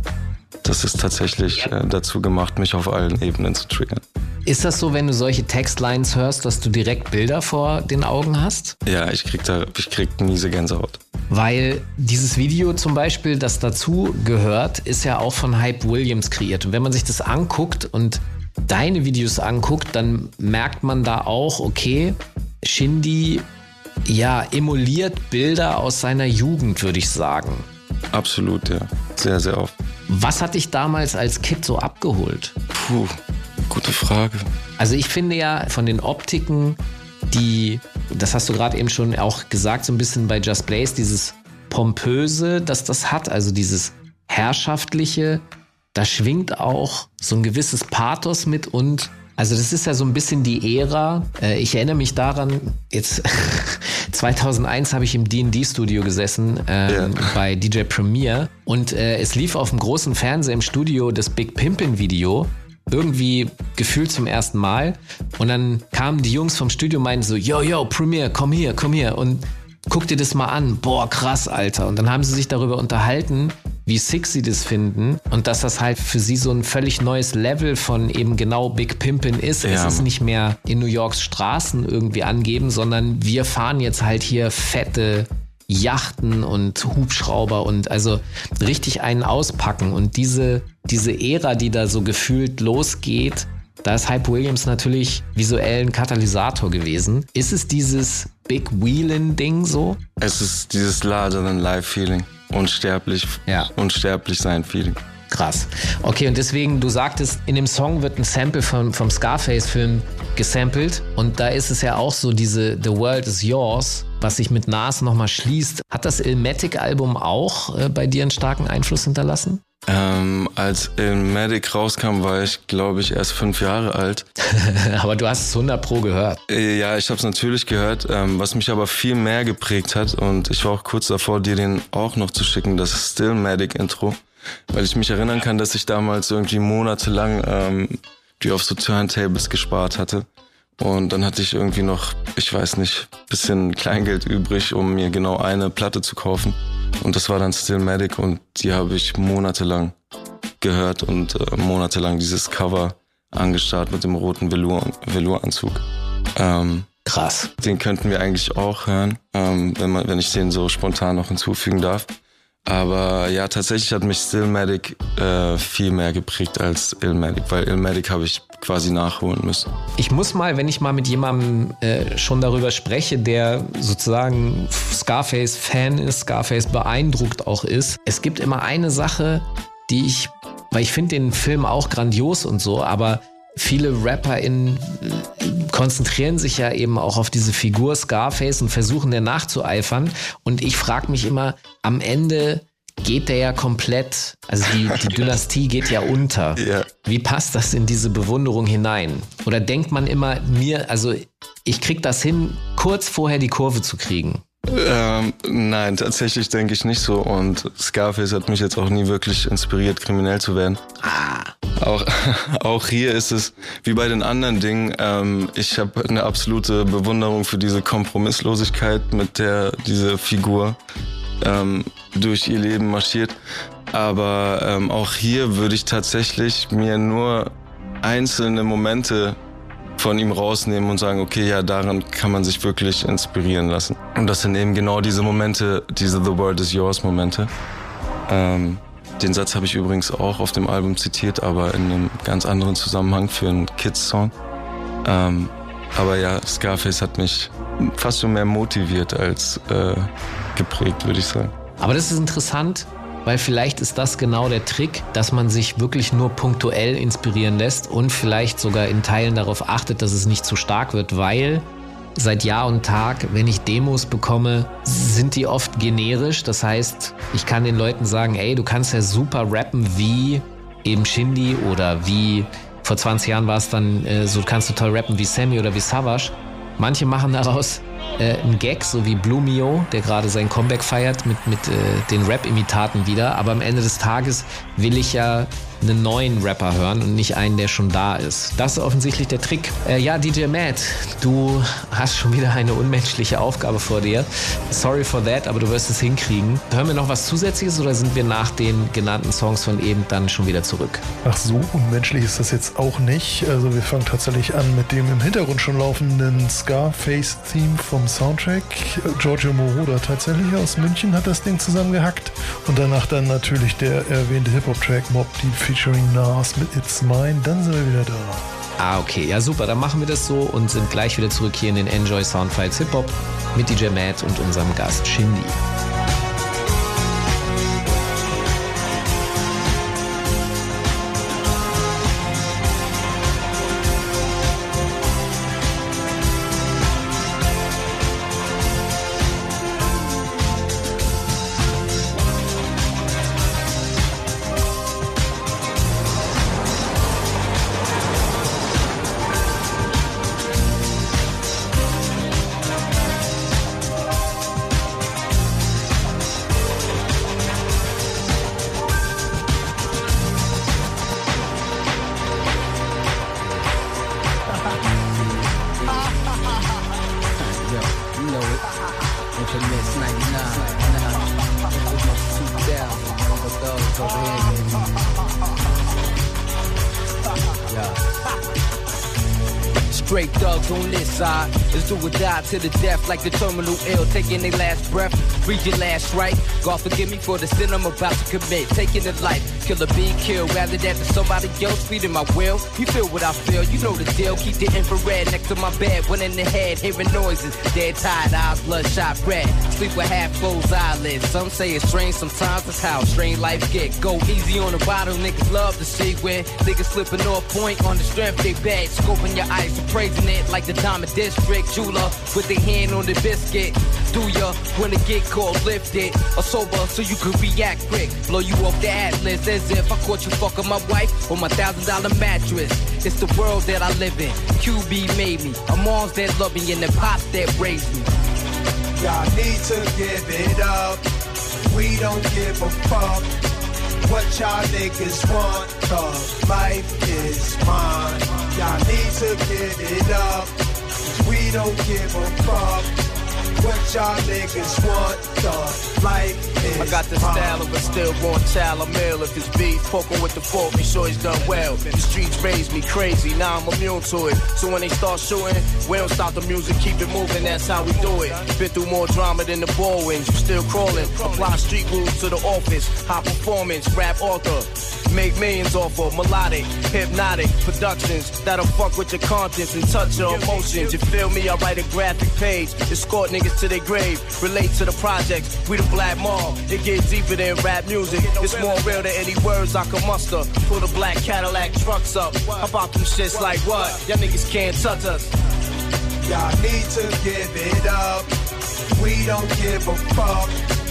das ist tatsächlich äh, dazu gemacht, mich auf allen Ebenen zu triggern. Ist das so, wenn du solche Textlines hörst, dass du direkt Bilder vor den Augen hast? Ja, ich krieg da, ich krieg miese Gänsehaut. Weil dieses Video zum Beispiel, das dazu gehört, ist ja auch von Hype Williams kreiert. Und wenn man sich das anguckt und deine Videos anguckt, dann merkt man da auch, okay, Shindy ja emuliert Bilder aus seiner Jugend, würde ich sagen. Absolut, ja. Sehr, sehr oft. Was hat dich damals als Kind so abgeholt? Puh, gute Frage. Also ich finde ja von den Optiken, die, das hast du gerade eben schon auch gesagt, so ein bisschen bei Just Blaze, dieses pompöse, dass das hat, also dieses herrschaftliche, da schwingt auch so ein gewisses Pathos mit und also das ist ja so ein bisschen die Ära. Äh, Ich erinnere mich daran, jetzt 2001 habe ich im D&D-Studio gesessen ähm, bei DJ Premier und äh, es lief auf dem großen Fernseher im Studio das Big Pimpin' Video irgendwie gefühlt zum ersten Mal. Und dann kamen die Jungs vom Studio und meinten so, yo, yo, Premiere, komm hier, komm hier. Und guck dir das mal an. Boah, krass, Alter. Und dann haben sie sich darüber unterhalten, wie sick sie das finden und dass das halt für sie so ein völlig neues Level von eben genau Big Pimpin ist. Es Ja. ist nicht mehr in New Yorks Straßen irgendwie angeben, sondern wir fahren jetzt halt hier fette Yachten und Hubschrauber und also richtig einen auspacken. Und diese, diese Ära, die da so gefühlt losgeht, da ist Hype Williams natürlich visuell ein Katalysator gewesen. Ist es dieses Big Wheelin-Ding so? Es ist dieses Larger-than-Life-Feeling. Unsterblich, ja. unsterblich sein Feeling. Krass. Okay, und deswegen, du sagtest, in dem Song wird ein Sample vom, vom Scarface-Film gesampelt. Und da ist es ja auch so, diese The World is Yours, was sich mit Nas nochmal schließt. Hat das Ilmatic-Album auch äh, bei dir einen starken Einfluss hinterlassen? Ähm, als Ilmatic rauskam, war ich, glaube ich, erst fünf Jahre alt. aber du hast es 100 Pro gehört. Äh, Ja, ich habe es natürlich gehört, ähm, was mich aber viel mehr geprägt hat und ich war auch kurz davor, dir den auch noch zu schicken, das Stillmatic Intro, weil ich mich erinnern kann, dass ich damals irgendwie monatelang ähm, die auf so Turntables gespart hatte und dann hatte ich irgendwie noch, ich weiß nicht, bisschen Kleingeld übrig, um mir genau eine Platte zu kaufen und das war dann Stillmatic und die habe ich monatelang gehört und äh, monatelang dieses Cover angestarrt mit dem roten Velour, Velouranzug. Ähm, Krass. Den könnten wir eigentlich auch hören, ähm, wenn, man, wenn ich den so spontan noch hinzufügen darf. Aber ja, tatsächlich hat mich Stillmatic äh, viel mehr geprägt als Illmatic, weil Illmatic habe ich quasi nachholen müssen. Ich muss mal, wenn ich mal mit jemandem äh, schon darüber spreche, der sozusagen Scarface-Fan ist, Scarface beeindruckt auch ist. Es gibt immer eine Sache, die ich, weil ich finde den Film auch grandios und so, aber viele RapperInnen äh, konzentrieren sich ja eben auch auf diese Figur Scarface und versuchen der nachzueifern. Und ich frage mich immer, am Ende geht der ja komplett, also die, die Dynastie geht ja unter. Ja. Wie passt das in diese Bewunderung hinein? Oder denkt man immer, mir, also ich krieg das hin, kurz vorher die Kurve zu kriegen? Ähm, nein, tatsächlich denke ich nicht so. Und Scarface hat mich jetzt auch nie wirklich inspiriert, kriminell zu werden. Auch, auch hier ist es wie bei den anderen Dingen. Ähm, ich habe eine absolute Bewunderung für diese Kompromisslosigkeit, mit der diese Figur ähm, durch ihr Leben marschiert. Aber ähm, auch hier würde ich tatsächlich mir nur einzelne Momente von ihm rausnehmen und sagen, okay, ja, daran kann man sich wirklich inspirieren lassen. Und das sind eben genau diese Momente, diese The World is Yours Momente. Ähm, den Satz habe ich übrigens auch auf dem Album zitiert, aber in einem ganz anderen Zusammenhang für einen Kids-Song. Ähm, aber ja, Scarface hat mich fast schon mehr motiviert als äh, geprägt, würde ich sagen. Aber das ist interessant, weil vielleicht ist das genau der Trick, dass man sich wirklich nur punktuell inspirieren lässt und vielleicht sogar in Teilen darauf achtet, dass es nicht zu stark wird, weil seit Jahr und Tag, wenn ich Demos bekomme, sind die oft generisch. Das heißt, ich kann den Leuten sagen, ey, du kannst ja super rappen wie eben Shindy oder wie vor 20 Jahren war es dann äh, so, kannst du toll rappen wie Sammy oder wie Savage. Manche machen daraus äh, einen Gag, so wie Blue Mio, der gerade sein Comeback feiert mit, mit äh, den Rap-Imitaten wieder. Aber am Ende des Tages will ich ja einen neuen Rapper hören und nicht einen, der schon da ist. Das ist offensichtlich der Trick. Äh, ja, DJ Matt, du hast schon wieder eine unmenschliche Aufgabe vor dir. Sorry for that, aber du wirst es hinkriegen. Hören wir noch was Zusätzliches oder sind wir nach den genannten Songs von eben dann schon wieder zurück? Ach, so unmenschlich ist das jetzt auch nicht. Also wir fangen tatsächlich an mit dem im Hintergrund schon laufenden Scarface-Theme vom Soundtrack. Giorgio Moroder tatsächlich aus München hat das Ding zusammengehackt. Und danach dann natürlich der erwähnte Hip-Hop-Track Mob Deep featuring Nas mit It's Mine. Dann sind wir wieder da. Ah, okay. Ja, super. Dann machen wir das so und sind gleich wieder zurück hier in den Enjoy Soundfiles Hip Hop mit DJ Matt und unserem Gast Shindy. Do or die to the death like the terminal ill. Taking their last breath. Read your last right. God forgive me for the sin I'm about to commit. Taking a life. Killer being killed. Rather than to somebody else feeding my will. You feel what I feel. You know the deal. Keep the infrared next to my bed. One in the head. Hearing noises. Dead tired eyes. Bloodshot red. Sleep with half closed eyelids. Some say it's strange. Sometimes it's how strange life get. Go easy on the bottle, Niggas love to see where niggas slipping off point on the strength they bad. Scoping your eyes praising it like the Diamond District jeweler with their hand on the biscuit. Do ya when it get cold, lifted or sober so you can react quick. Blow you off the atlas as if I caught you fucking my wife on my thousand dollar mattress. It's the world that I live in. QB made me. A mom's that love me and the pops that raised me. Y'all need to give it up. We don't give a fuck what y'all niggas want. Cause life is mine. Y'all need to give it up. We don't give a fuck what y'all niggas want. Cause life I got the style of a stillborn child. I'm ill if it's beef. Poking with the fork, make sure he's done well. The streets raised me crazy, now I'm immune to it. So when they start shooting, we don't stop the music, keep it moving, that's how we do it. Been through more drama than the ball wins, you still crawling. Apply street rules to the office, high performance, rap author. Make millions off of melodic, hypnotic productions that'll fuck with your conscience and touch your emotions. You feel me? I write a graphic page, escort niggas to their grave, relate to the projects. We the black mob. It get deeper than rap music. It's more real than any words I can muster. Pull the black Cadillac trucks up. How about them shits like what? Y'all niggas can't touch us. Y'all need to give it up. We don't give a fuck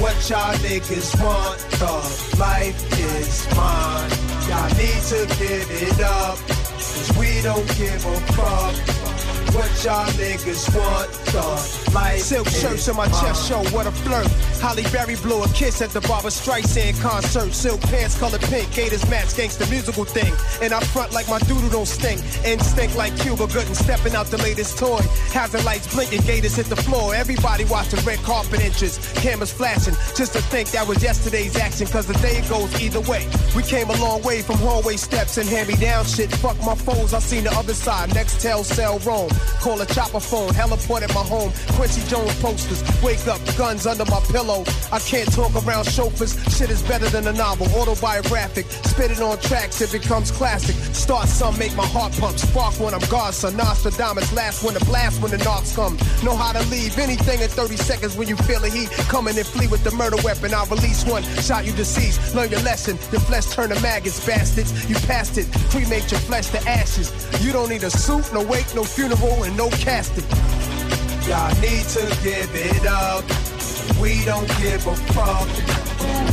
what y'all niggas want. Cause life is mine. Y'all need to give it up. Cause we don't give a fuck what y'all niggas want. Cause life Silk shirts on my chest show, what a flirt. Holly Berry blew a kiss at the Barbara Streisand concert. Silk pants colored pink, Gators match gangsta musical thing. And I front like my doodle don't stink. Instinct like Cuba Gooden stepping out the latest toy. Hazard lights blinking, Gators hit the floor. Everybody watching red carpet inches. Cameras flashing, just to think that was yesterday's action. Cause the day goes either way. We came a long way from hallway steps and hand me down shit. Fuck my foes, I seen the other side. Next tell cell roam. Call a chopper phone, heliport at my home. Quincy Jones posters, wake up, guns under my pillow. I can't talk around chauffeurs, shit is better than a novel. Autobiographic, spit it on tracks, it becomes classic. Start some, make my heart pump. Spark when I'm God, son. Nostradamus, last when the blast when the knocks come. Know how to leave anything in 30 seconds when you feel the heat. Coming and flee with the murder weapon. I'll release one, shot you deceased. Learn your lesson, your flesh turn to maggots, bastards. You passed it, cremate your flesh to ashes. You don't need a suit, no wake, no funeral, and no casket. Y'all need to give it up. We don't give a fuck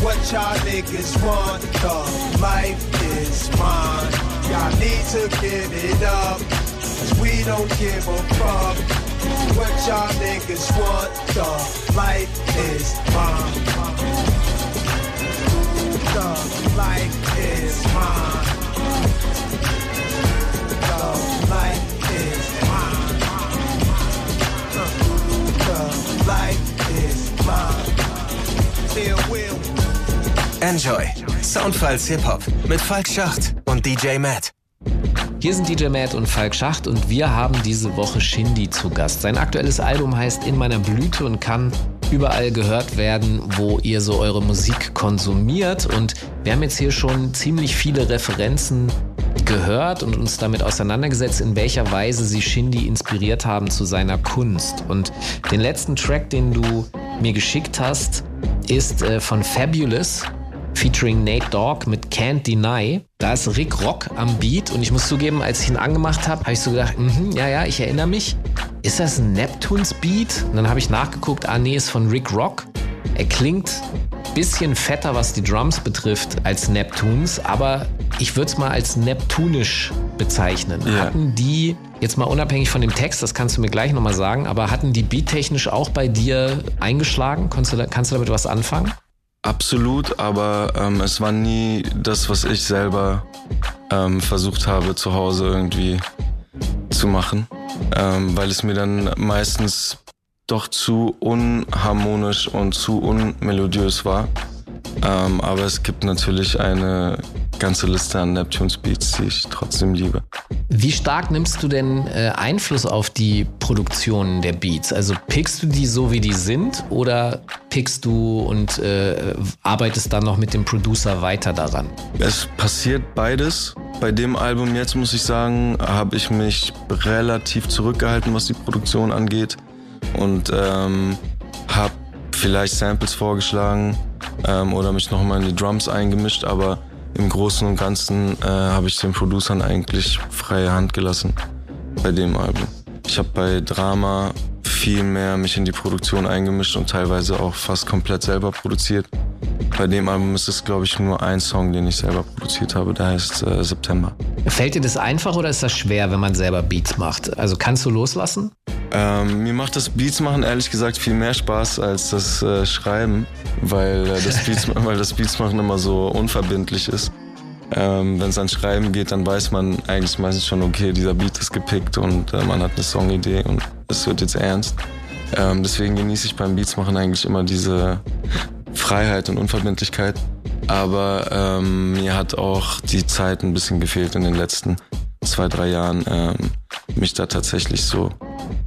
what y'all niggas want. Cause life is mine. Y'all need to give it up. Cause we don't give a fuck what y'all niggas want. Cause life is mine. Cause life is mine. Cause life is mine. Enjoy. Soundfiles Hip-Hop mit Falk Schacht und DJ Matt. Hier sind DJ Matt und Falk Schacht und wir haben diese Woche Shindy zu Gast. Sein aktuelles Album heißt In meiner Blüte und kann überall gehört werden, wo ihr so eure Musik konsumiert. Und wir haben jetzt hier schon ziemlich viele Referenzen gehört und uns damit auseinandergesetzt, in welcher Weise sie Shindy inspiriert haben zu seiner Kunst. Und den letzten Track, den du mir geschickt hast, ist äh, von Fabulous featuring Nate Dogg mit Can't Deny. Da ist Rick Rock am Beat und ich muss zugeben, als ich ihn angemacht habe, habe ich so gedacht, mhm, ja, ja, ich erinnere mich. Ist das ein Neptunes Beat? Und dann habe ich nachgeguckt, ah nee, ist von Rick Rock. Er klingt bisschen fetter, was die Drums betrifft, als Neptunes, aber ich würde es mal als neptunisch bezeichnen. Ja. Hatten die, jetzt mal unabhängig von dem Text, das kannst du mir gleich nochmal sagen, aber hatten die beattechnisch auch bei dir eingeschlagen? Kannst du, kannst du damit was anfangen? Absolut, aber ähm, es war nie das, was ich selber ähm, versucht habe zu Hause irgendwie zu machen, ähm, weil es mir dann meistens doch zu unharmonisch und zu unmelodiös war. Ähm, aber es gibt natürlich eine ganze Liste an Neptunes Beats, die ich trotzdem liebe. Wie stark nimmst du denn äh, Einfluss auf die Produktion der Beats? Also pickst du die so, wie die sind oder pickst du und äh, arbeitest dann noch mit dem Producer weiter daran? Es passiert beides. Bei dem Album jetzt muss ich sagen, habe ich mich relativ zurückgehalten, was die Produktion angeht und ähm, habe vielleicht Samples vorgeschlagen ähm, oder mich nochmal in die Drums eingemischt, aber im Großen und Ganzen äh, habe ich den Producern eigentlich freie Hand gelassen bei dem Album. Ich habe bei Drama viel mehr mich in die Produktion eingemischt und teilweise auch fast komplett selber produziert. Bei dem Album ist es, glaube ich, nur ein Song, den ich selber produziert habe, der heißt äh, September. Fällt dir das einfach oder ist das schwer, wenn man selber Beats macht? Also kannst du loslassen? Ähm, mir macht das Beats machen ehrlich gesagt viel mehr Spaß als das äh, Schreiben, weil, äh, das Beats, weil das Beats machen immer so unverbindlich ist. Ähm, Wenn es an Schreiben geht, dann weiß man eigentlich meistens schon, okay, dieser Beat ist gepickt und äh, man hat eine Songidee und es wird jetzt ernst. Ähm, deswegen genieße ich beim Beats machen eigentlich immer diese Freiheit und Unverbindlichkeit. Aber ähm, mir hat auch die Zeit ein bisschen gefehlt in den letzten zwei, drei Jahren, ähm, mich da tatsächlich so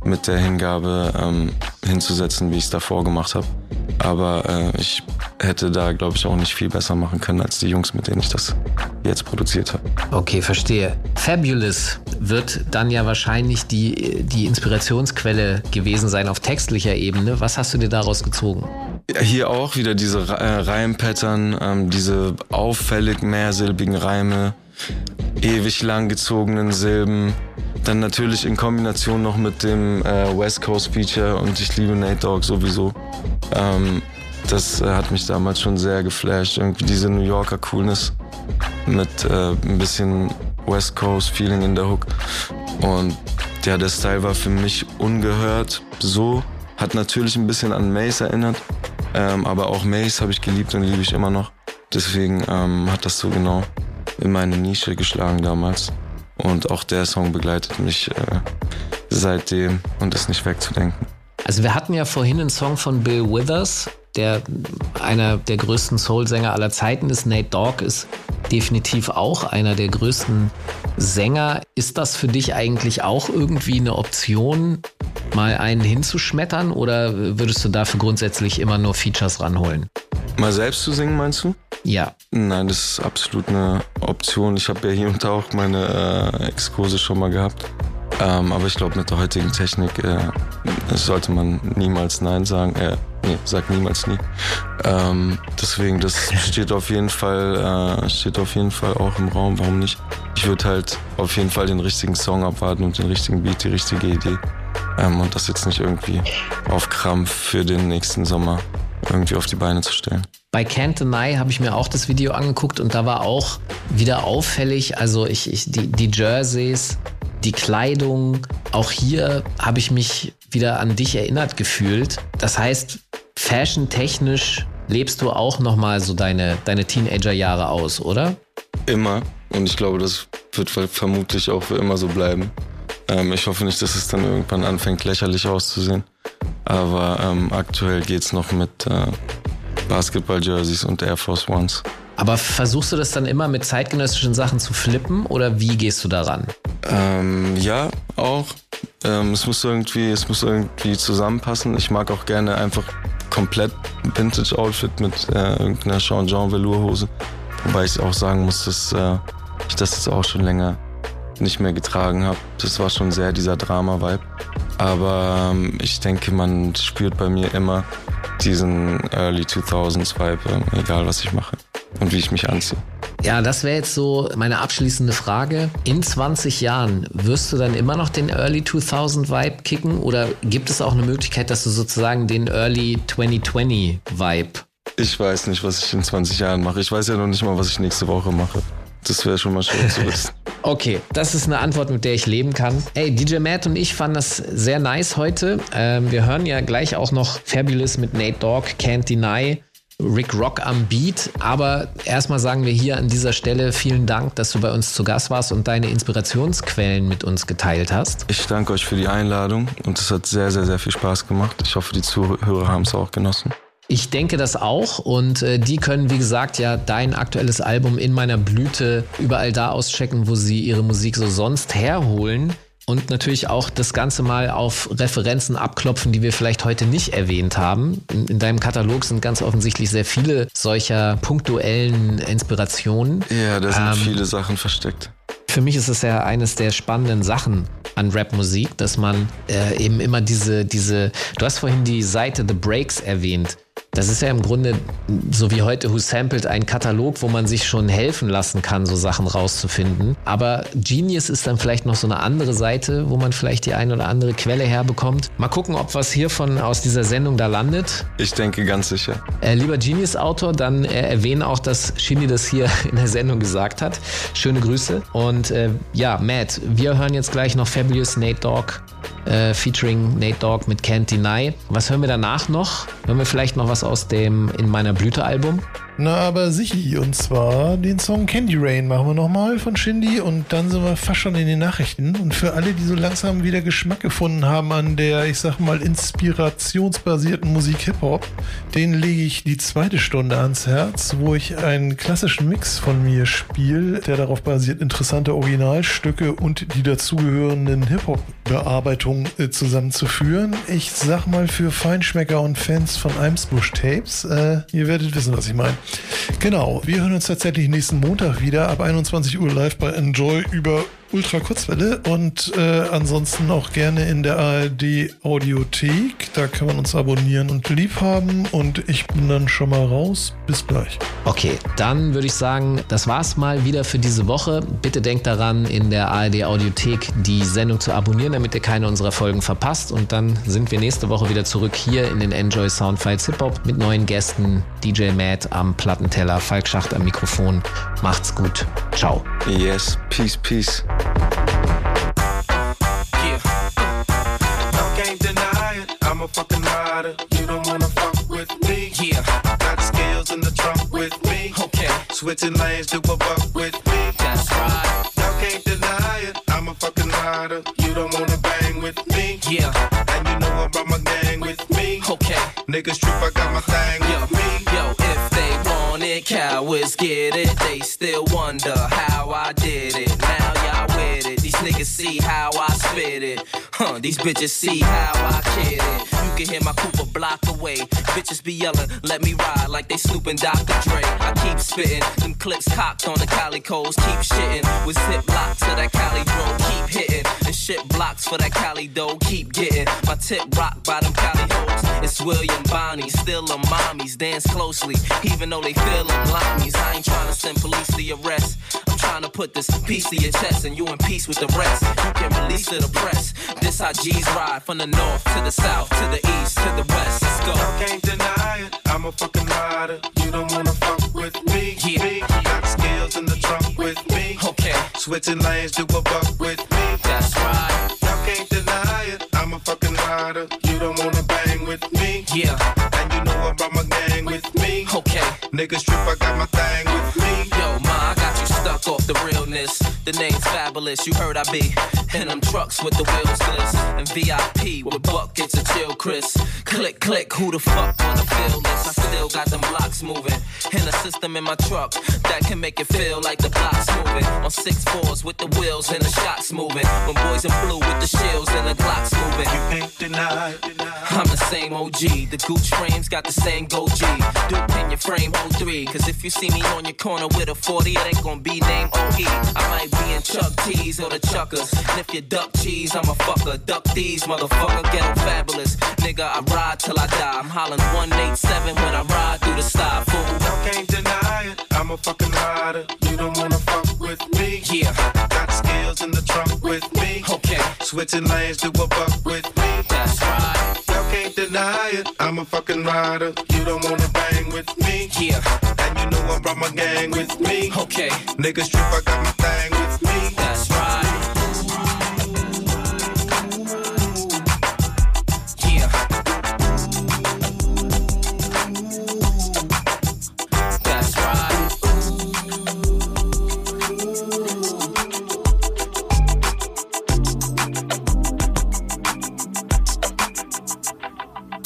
mit der Hingabe ähm, hinzusetzen, wie ich es davor gemacht habe. Aber äh, ich hätte da, glaube ich, auch nicht viel besser machen können als die Jungs, mit denen ich das jetzt produziert habe. Okay, verstehe. Fabulous wird dann ja wahrscheinlich die, die Inspirationsquelle gewesen sein auf textlicher Ebene. Was hast du dir daraus gezogen? Hier auch wieder diese äh, Reimpattern, ähm, diese auffällig mehrsilbigen Reime, ewig lang gezogenen Silben. Dann natürlich in Kombination noch mit dem äh, West Coast Feature und ich liebe Nate Dogg sowieso. Ähm, das äh, hat mich damals schon sehr geflasht. Irgendwie diese New Yorker Coolness mit äh, ein bisschen West Coast Feeling in der Hook. Und ja, der Style war für mich ungehört so. Hat natürlich ein bisschen an Mace erinnert. Ähm, aber auch Mace habe ich geliebt und liebe ich immer noch. Deswegen ähm, hat das so genau in meine Nische geschlagen damals. Und auch der Song begleitet mich äh, seitdem und ist nicht wegzudenken. Also wir hatten ja vorhin einen Song von Bill Withers, der einer der größten Soul-Sänger aller Zeiten ist. Nate Dogg ist definitiv auch einer der größten Sänger. Ist das für dich eigentlich auch irgendwie eine Option, mal einen hinzuschmettern oder würdest du dafür grundsätzlich immer nur Features ranholen? Mal selbst zu singen, meinst du? Ja. Nein, das ist absolut eine Option. Ich habe ja hier und da auch meine äh, Exkurse schon mal gehabt. Ähm, aber ich glaube, mit der heutigen Technik äh, sollte man niemals Nein sagen. Äh, nee, sag niemals nie. Ähm, deswegen, das steht auf jeden Fall, äh, steht auf jeden Fall auch im Raum. Warum nicht? Ich würde halt auf jeden Fall den richtigen Song abwarten und den richtigen Beat, die richtige Idee. Ähm, und das jetzt nicht irgendwie auf Krampf für den nächsten Sommer irgendwie auf die Beine zu stellen. Bei Can't Deny habe ich mir auch das Video angeguckt und da war auch wieder auffällig, also ich, ich die, die Jerseys, die Kleidung, auch hier habe ich mich wieder an dich erinnert gefühlt. Das heißt, fashion-technisch lebst du auch nochmal so deine, deine Teenager-Jahre aus, oder? Immer. Und ich glaube, das wird vermutlich auch für immer so bleiben. Ähm, ich hoffe nicht, dass es dann irgendwann anfängt, lächerlich auszusehen. Aber ähm, aktuell geht's noch mit äh, Basketball-Jerseys und Air Force Ones. Aber versuchst du das dann immer mit zeitgenössischen Sachen zu flippen oder wie gehst du daran? Ähm, ja, auch. Ähm, es muss irgendwie, es muss irgendwie zusammenpassen. Ich mag auch gerne einfach komplett Vintage-Outfit mit äh, irgendeiner Jean Jean Velour-Hose. Wobei ich auch sagen muss, dass äh, ich das jetzt auch schon länger nicht mehr getragen habe. Das war schon sehr dieser Drama-Vibe. Aber ähm, ich denke, man spürt bei mir immer diesen Early 2000s-Vibe, äh, egal was ich mache und wie ich mich anziehe. Ja, das wäre jetzt so meine abschließende Frage. In 20 Jahren wirst du dann immer noch den Early 2000 Vibe kicken oder gibt es auch eine Möglichkeit, dass du sozusagen den Early 2020 Vibe Ich weiß nicht, was ich in 20 Jahren mache. Ich weiß ja noch nicht mal, was ich nächste Woche mache. Das wäre schon mal schön zu wissen. Okay, das ist eine Antwort, mit der ich leben kann. Ey, DJ Matt und ich fanden das sehr nice heute. Ähm, wir hören ja gleich auch noch Fabulous mit Nate Dogg, Can't Deny. Rick Rock am Beat. Aber erstmal sagen wir hier an dieser Stelle vielen Dank, dass du bei uns zu Gast warst und deine Inspirationsquellen mit uns geteilt hast. Ich danke euch für die Einladung und es hat sehr, sehr, sehr viel Spaß gemacht. Ich hoffe, die Zuhörer haben es auch genossen. Ich denke das auch und äh, die können, wie gesagt, ja dein aktuelles Album in meiner Blüte überall da auschecken, wo sie ihre Musik so sonst herholen. Und natürlich auch das Ganze mal auf Referenzen abklopfen, die wir vielleicht heute nicht erwähnt haben. In, in deinem Katalog sind ganz offensichtlich sehr viele solcher punktuellen Inspirationen. Ja, da sind Ähm, viele Sachen versteckt. Für mich ist es ja eines der spannenden Sachen an Rapmusik, dass man äh, eben immer diese, diese, du hast vorhin die Seite The Breaks erwähnt. Das ist ja im Grunde, so wie heute Who Sampled, ein Katalog, wo man sich schon helfen lassen kann, so Sachen rauszufinden. Aber Genius ist dann vielleicht noch so eine andere Seite, wo man vielleicht die ein oder andere Quelle herbekommt. Mal gucken, ob was hiervon aus dieser Sendung da landet. Ich denke ganz sicher. Äh, lieber Genius-Autor, dann äh, erwähne auch, dass Shindy das hier in der Sendung gesagt hat. Schöne Grüße. Und äh, ja, Matt, wir hören jetzt gleich noch Fabulous Nate Dogg äh, featuring Nate Dogg mit Can't Deny. Was hören wir danach noch? Hören wir vielleicht noch was aus dem In meiner Blüte-Album? Na, aber sicher. Und zwar den Song Candy Rain machen wir nochmal von Shindy und dann sind wir fast schon in den Nachrichten. Und für alle, die so langsam wieder Geschmack gefunden haben an der, ich sag mal, inspirationsbasierten Musik Hip-Hop, den lege ich die zweite Stunde ans Herz, wo ich einen klassischen Mix von mir spiele, der darauf basiert, interessante Originalstücke und die dazugehörenden Hip-Hop-Bearbeitungen äh, zusammenzuführen. Ich sag mal für Feinschmecker und Fans von Eimsbusch Tapes, äh, ihr werdet wissen, was ich meine. Genau, wir hören uns tatsächlich nächsten Montag wieder ab 21 Uhr live bei Enjoy über Ultra Kurzwelle und äh, ansonsten auch gerne in der ARD Audiothek. Da kann man uns abonnieren und lieb haben und ich bin dann schon mal raus. Bis gleich. Okay, dann würde ich sagen, das war's mal wieder für diese Woche. Bitte denkt daran, in der ARD Audiothek die Sendung zu abonnieren, damit ihr keine unserer Folgen verpasst. Und dann sind wir nächste Woche wieder zurück hier in den Enjoy Soundfiles Hip Hop mit neuen Gästen. DJ Matt am Plattenteller, Falk Schacht am Mikrofon. Macht's gut. Ciao. Yes, peace, peace. Rider. You don't wanna fuck with me. Yeah. Got skills in the trunk with me. Okay. Switching lanes to a buck with me. That's right. Y'all can't deny it. I'm a fucking rider. You don't wanna bang with me. Yeah. And you know I brought my gang with me. Okay. Niggas trip, I got my thing with me. Yo, if they want it, cowards get it. They still wonder how I did it. See how I spit it. Huh, these bitches see how I kid it. You can hear my coupe a block away. Bitches be yelling, let me ride like they snooping Dr. Dre. I keep spitting, them clips cocked on the calicos. Keep shitting with zip locks to that Cali bro. Keep hitting and shit blocks for that Cali dough. Keep getting my tip rocked by them Cali hoes. It's William Bonnie, still a mommies. Dance closely, even though they feel them limeys. I ain't trying to send police to arrest. I'm trying to put this piece to your chest and you in peace with the rest. You can release to the press. This how G's ride from the north to the south to the east to the west. Let's go. Y'all can't deny it. I'm a fucking rider. You don't wanna fuck with me. Yeah. Me. Got skills in the trunk with me. Okay. Switching lanes to a buck with me. That's right. Y'all can't deny it. I'm a fucking rider. You don't wanna bang with me. Yeah. And you know I brought my gang with me. Okay. Niggas trip, I got my thing The name's fabulous, you heard I be in them trucks with the wheels glitz. And VIP with buckets of chill, Chris. Click, click, who the fuck wanna feel this? I still got them blocks moving. And a system in my truck that can make it feel like the block's moving. On six fours with the wheels and the shots moving. When boys in blue with the shields and the glocks moving. You can't deny it. I'm the same OG. The Gooch frames got the same go G. Duke in your frame 03. Cause if you see me on your corner with a 40, it ain't gonna be named OE. I might be in Chuck T's or the Chuckers. And if you duck cheese, I'm a fucker. Duck these, motherfucker. Ghetto fabulous. Nigga, I ride till I die. I'm hollering 187 when I ride through the sky. Fool. Y'all can't deny it. I'm a fucking rider. You don't wanna fuck with me. Yeah. Got skills in the trunk with me. Okay. Switching lanes to a buck with me. That's right. Y'all can't deny it. I'm a fucking rider. You don't wanna bang with me. Yeah. And you know I brought my gang with me. Okay. Niggas trip, I got my thing with me. That's right.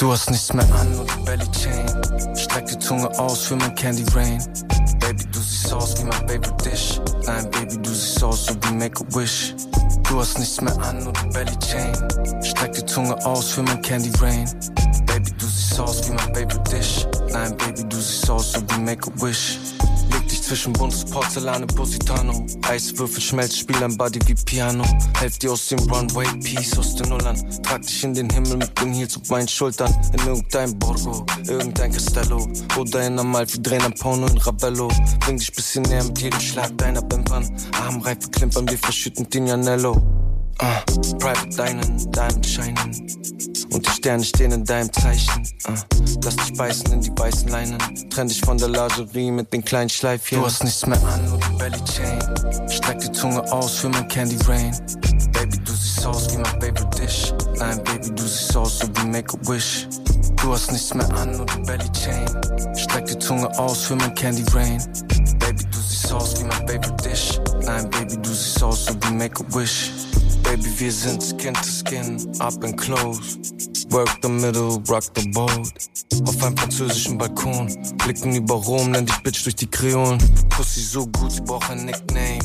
Du hast nichts mehr an, nur die Belly Chain. Streck die Zunge aus für mein Candy Rain. Baby, du siehst aus wie mein Baby Dish. Nein, Baby, du siehst aus so wie Make a Wish. Du hast nichts mehr an, nur die Belly Chain. Streck die Zunge aus für mein Candy Rain. Baby, du siehst aus wie mein Baby Dish. Nein, Baby, du siehst aus so wie Make zwischen buntes Porzellan und Positano. Eiswürfel, schmelzt, spiel ein Body wie Piano. Helf dir aus dem Runway, Peace aus den Nullern. Trag dich in den Himmel mit den Heels auf meinen Schultern. In irgendein Borgo, irgendein Castello. Oder in Amalfi, drehen ein Porno in Rabello. Bring dich bisschen näher mit jedem Schlag deiner Bimpern. Armreife klimpern, wir verschütten den Janello. Uh, Private Diamond, Diamond Shining. Und die Sterne stehen in deinem Zeichen. Uh, lass dich beißen in die weißen Leinen. Trenn dich von der Lingerie mit den kleinen Schleifchen. Du hast nichts mehr an, nur die Belly Chain. Streck die Zunge aus für mein Candy Rain. Baby, du siehst aus wie mein Baby Dish. Nein, Baby, du siehst aus so wie Make a Wish. Du hast nichts mehr an, nur die Belly Chain. Streck die Zunge aus für mein Candy Rain. Baby, du siehst aus wie mein Baby Dish. Nein, Baby, du siehst aus so wie Make a Wish. Baby, wir sind Skin to Skin, up and close. Work the middle, rock the boat. Auf einem französischen Balkon, blicken über Rom, nenn dich Bitch durch die Kreolen. Pussy so gut, sie braucht ein Nickname.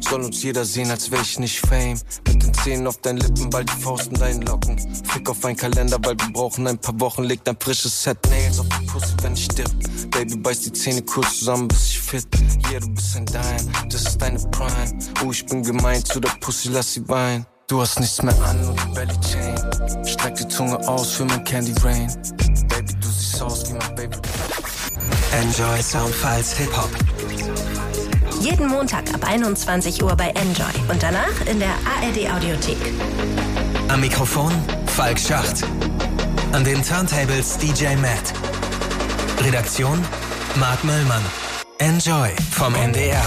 Soll uns jeder sehen, als wär ich nicht Fame. Mit den Zähnen auf deinen Lippen, bald die Faust in deinen Locken. Fick auf einen Kalender, weil wir brauchen ein paar Wochen. Leg dein frisches Set Nails auf die Pussy, wenn ich dipp. Baby, beiß die Zähne kurz zusammen, bis ich fit. Yeah, du bist ein Dime, das ist deine Prime. Oh, ich bin gemein zu der Pussy, lass sie weinen. Du hast nichts mehr an, nur die Belly Chain. Streck die Zunge aus für mein Candy Rain. Baby, du siehst aus wie mein Baby. Enjoy Soundfiles Hip Hop. Jeden Montag ab 21 Uhr bei Enjoy und danach in der ARD Audiothek. Am Mikrofon Falk Schacht. An den Turntables DJ Matt. Redaktion Marc Möllmann. Enjoy vom NDR.